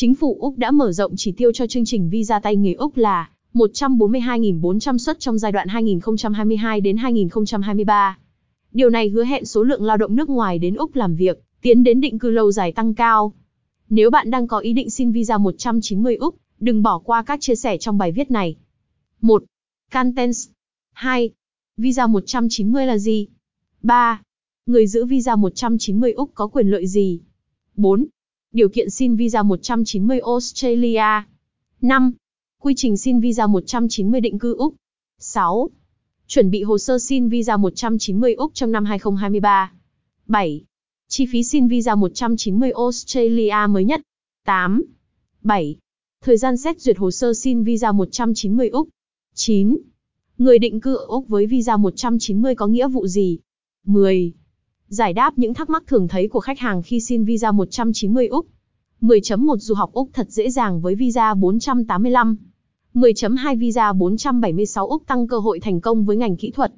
Chính phủ Úc đã mở rộng chỉ tiêu cho chương trình visa tay nghề Úc là 142.400 suất trong giai đoạn 2022 đến 2023. Điều này hứa hẹn số lượng lao động nước ngoài đến Úc làm việc, tiến đến định cư lâu dài tăng cao. Nếu bạn đang có ý định xin visa 190 Úc, đừng bỏ qua các chia sẻ trong bài viết này. 1. Contents 2. Visa 190 là gì? 3. Người giữ visa 190 Úc có quyền lợi gì? 4. Điều kiện xin visa 190 Australia. 5. Quy trình xin visa 190 định cư Úc. 6. Chuẩn bị hồ sơ xin visa 190 Úc trong năm 2023. 7. Chi phí xin visa 190 Australia mới nhất. 8. 7. Thời gian xét duyệt hồ sơ xin visa 190 Úc. 9. Người định cư ở Úc với visa 190 có nghĩa vụ gì? 10. Giải đáp những thắc mắc thường thấy của khách hàng khi xin visa 190 Úc. 10.1 Du học Úc thật dễ dàng với visa 485. 10.2 Visa 476 Úc tăng cơ hội thành công với ngành kỹ thuật,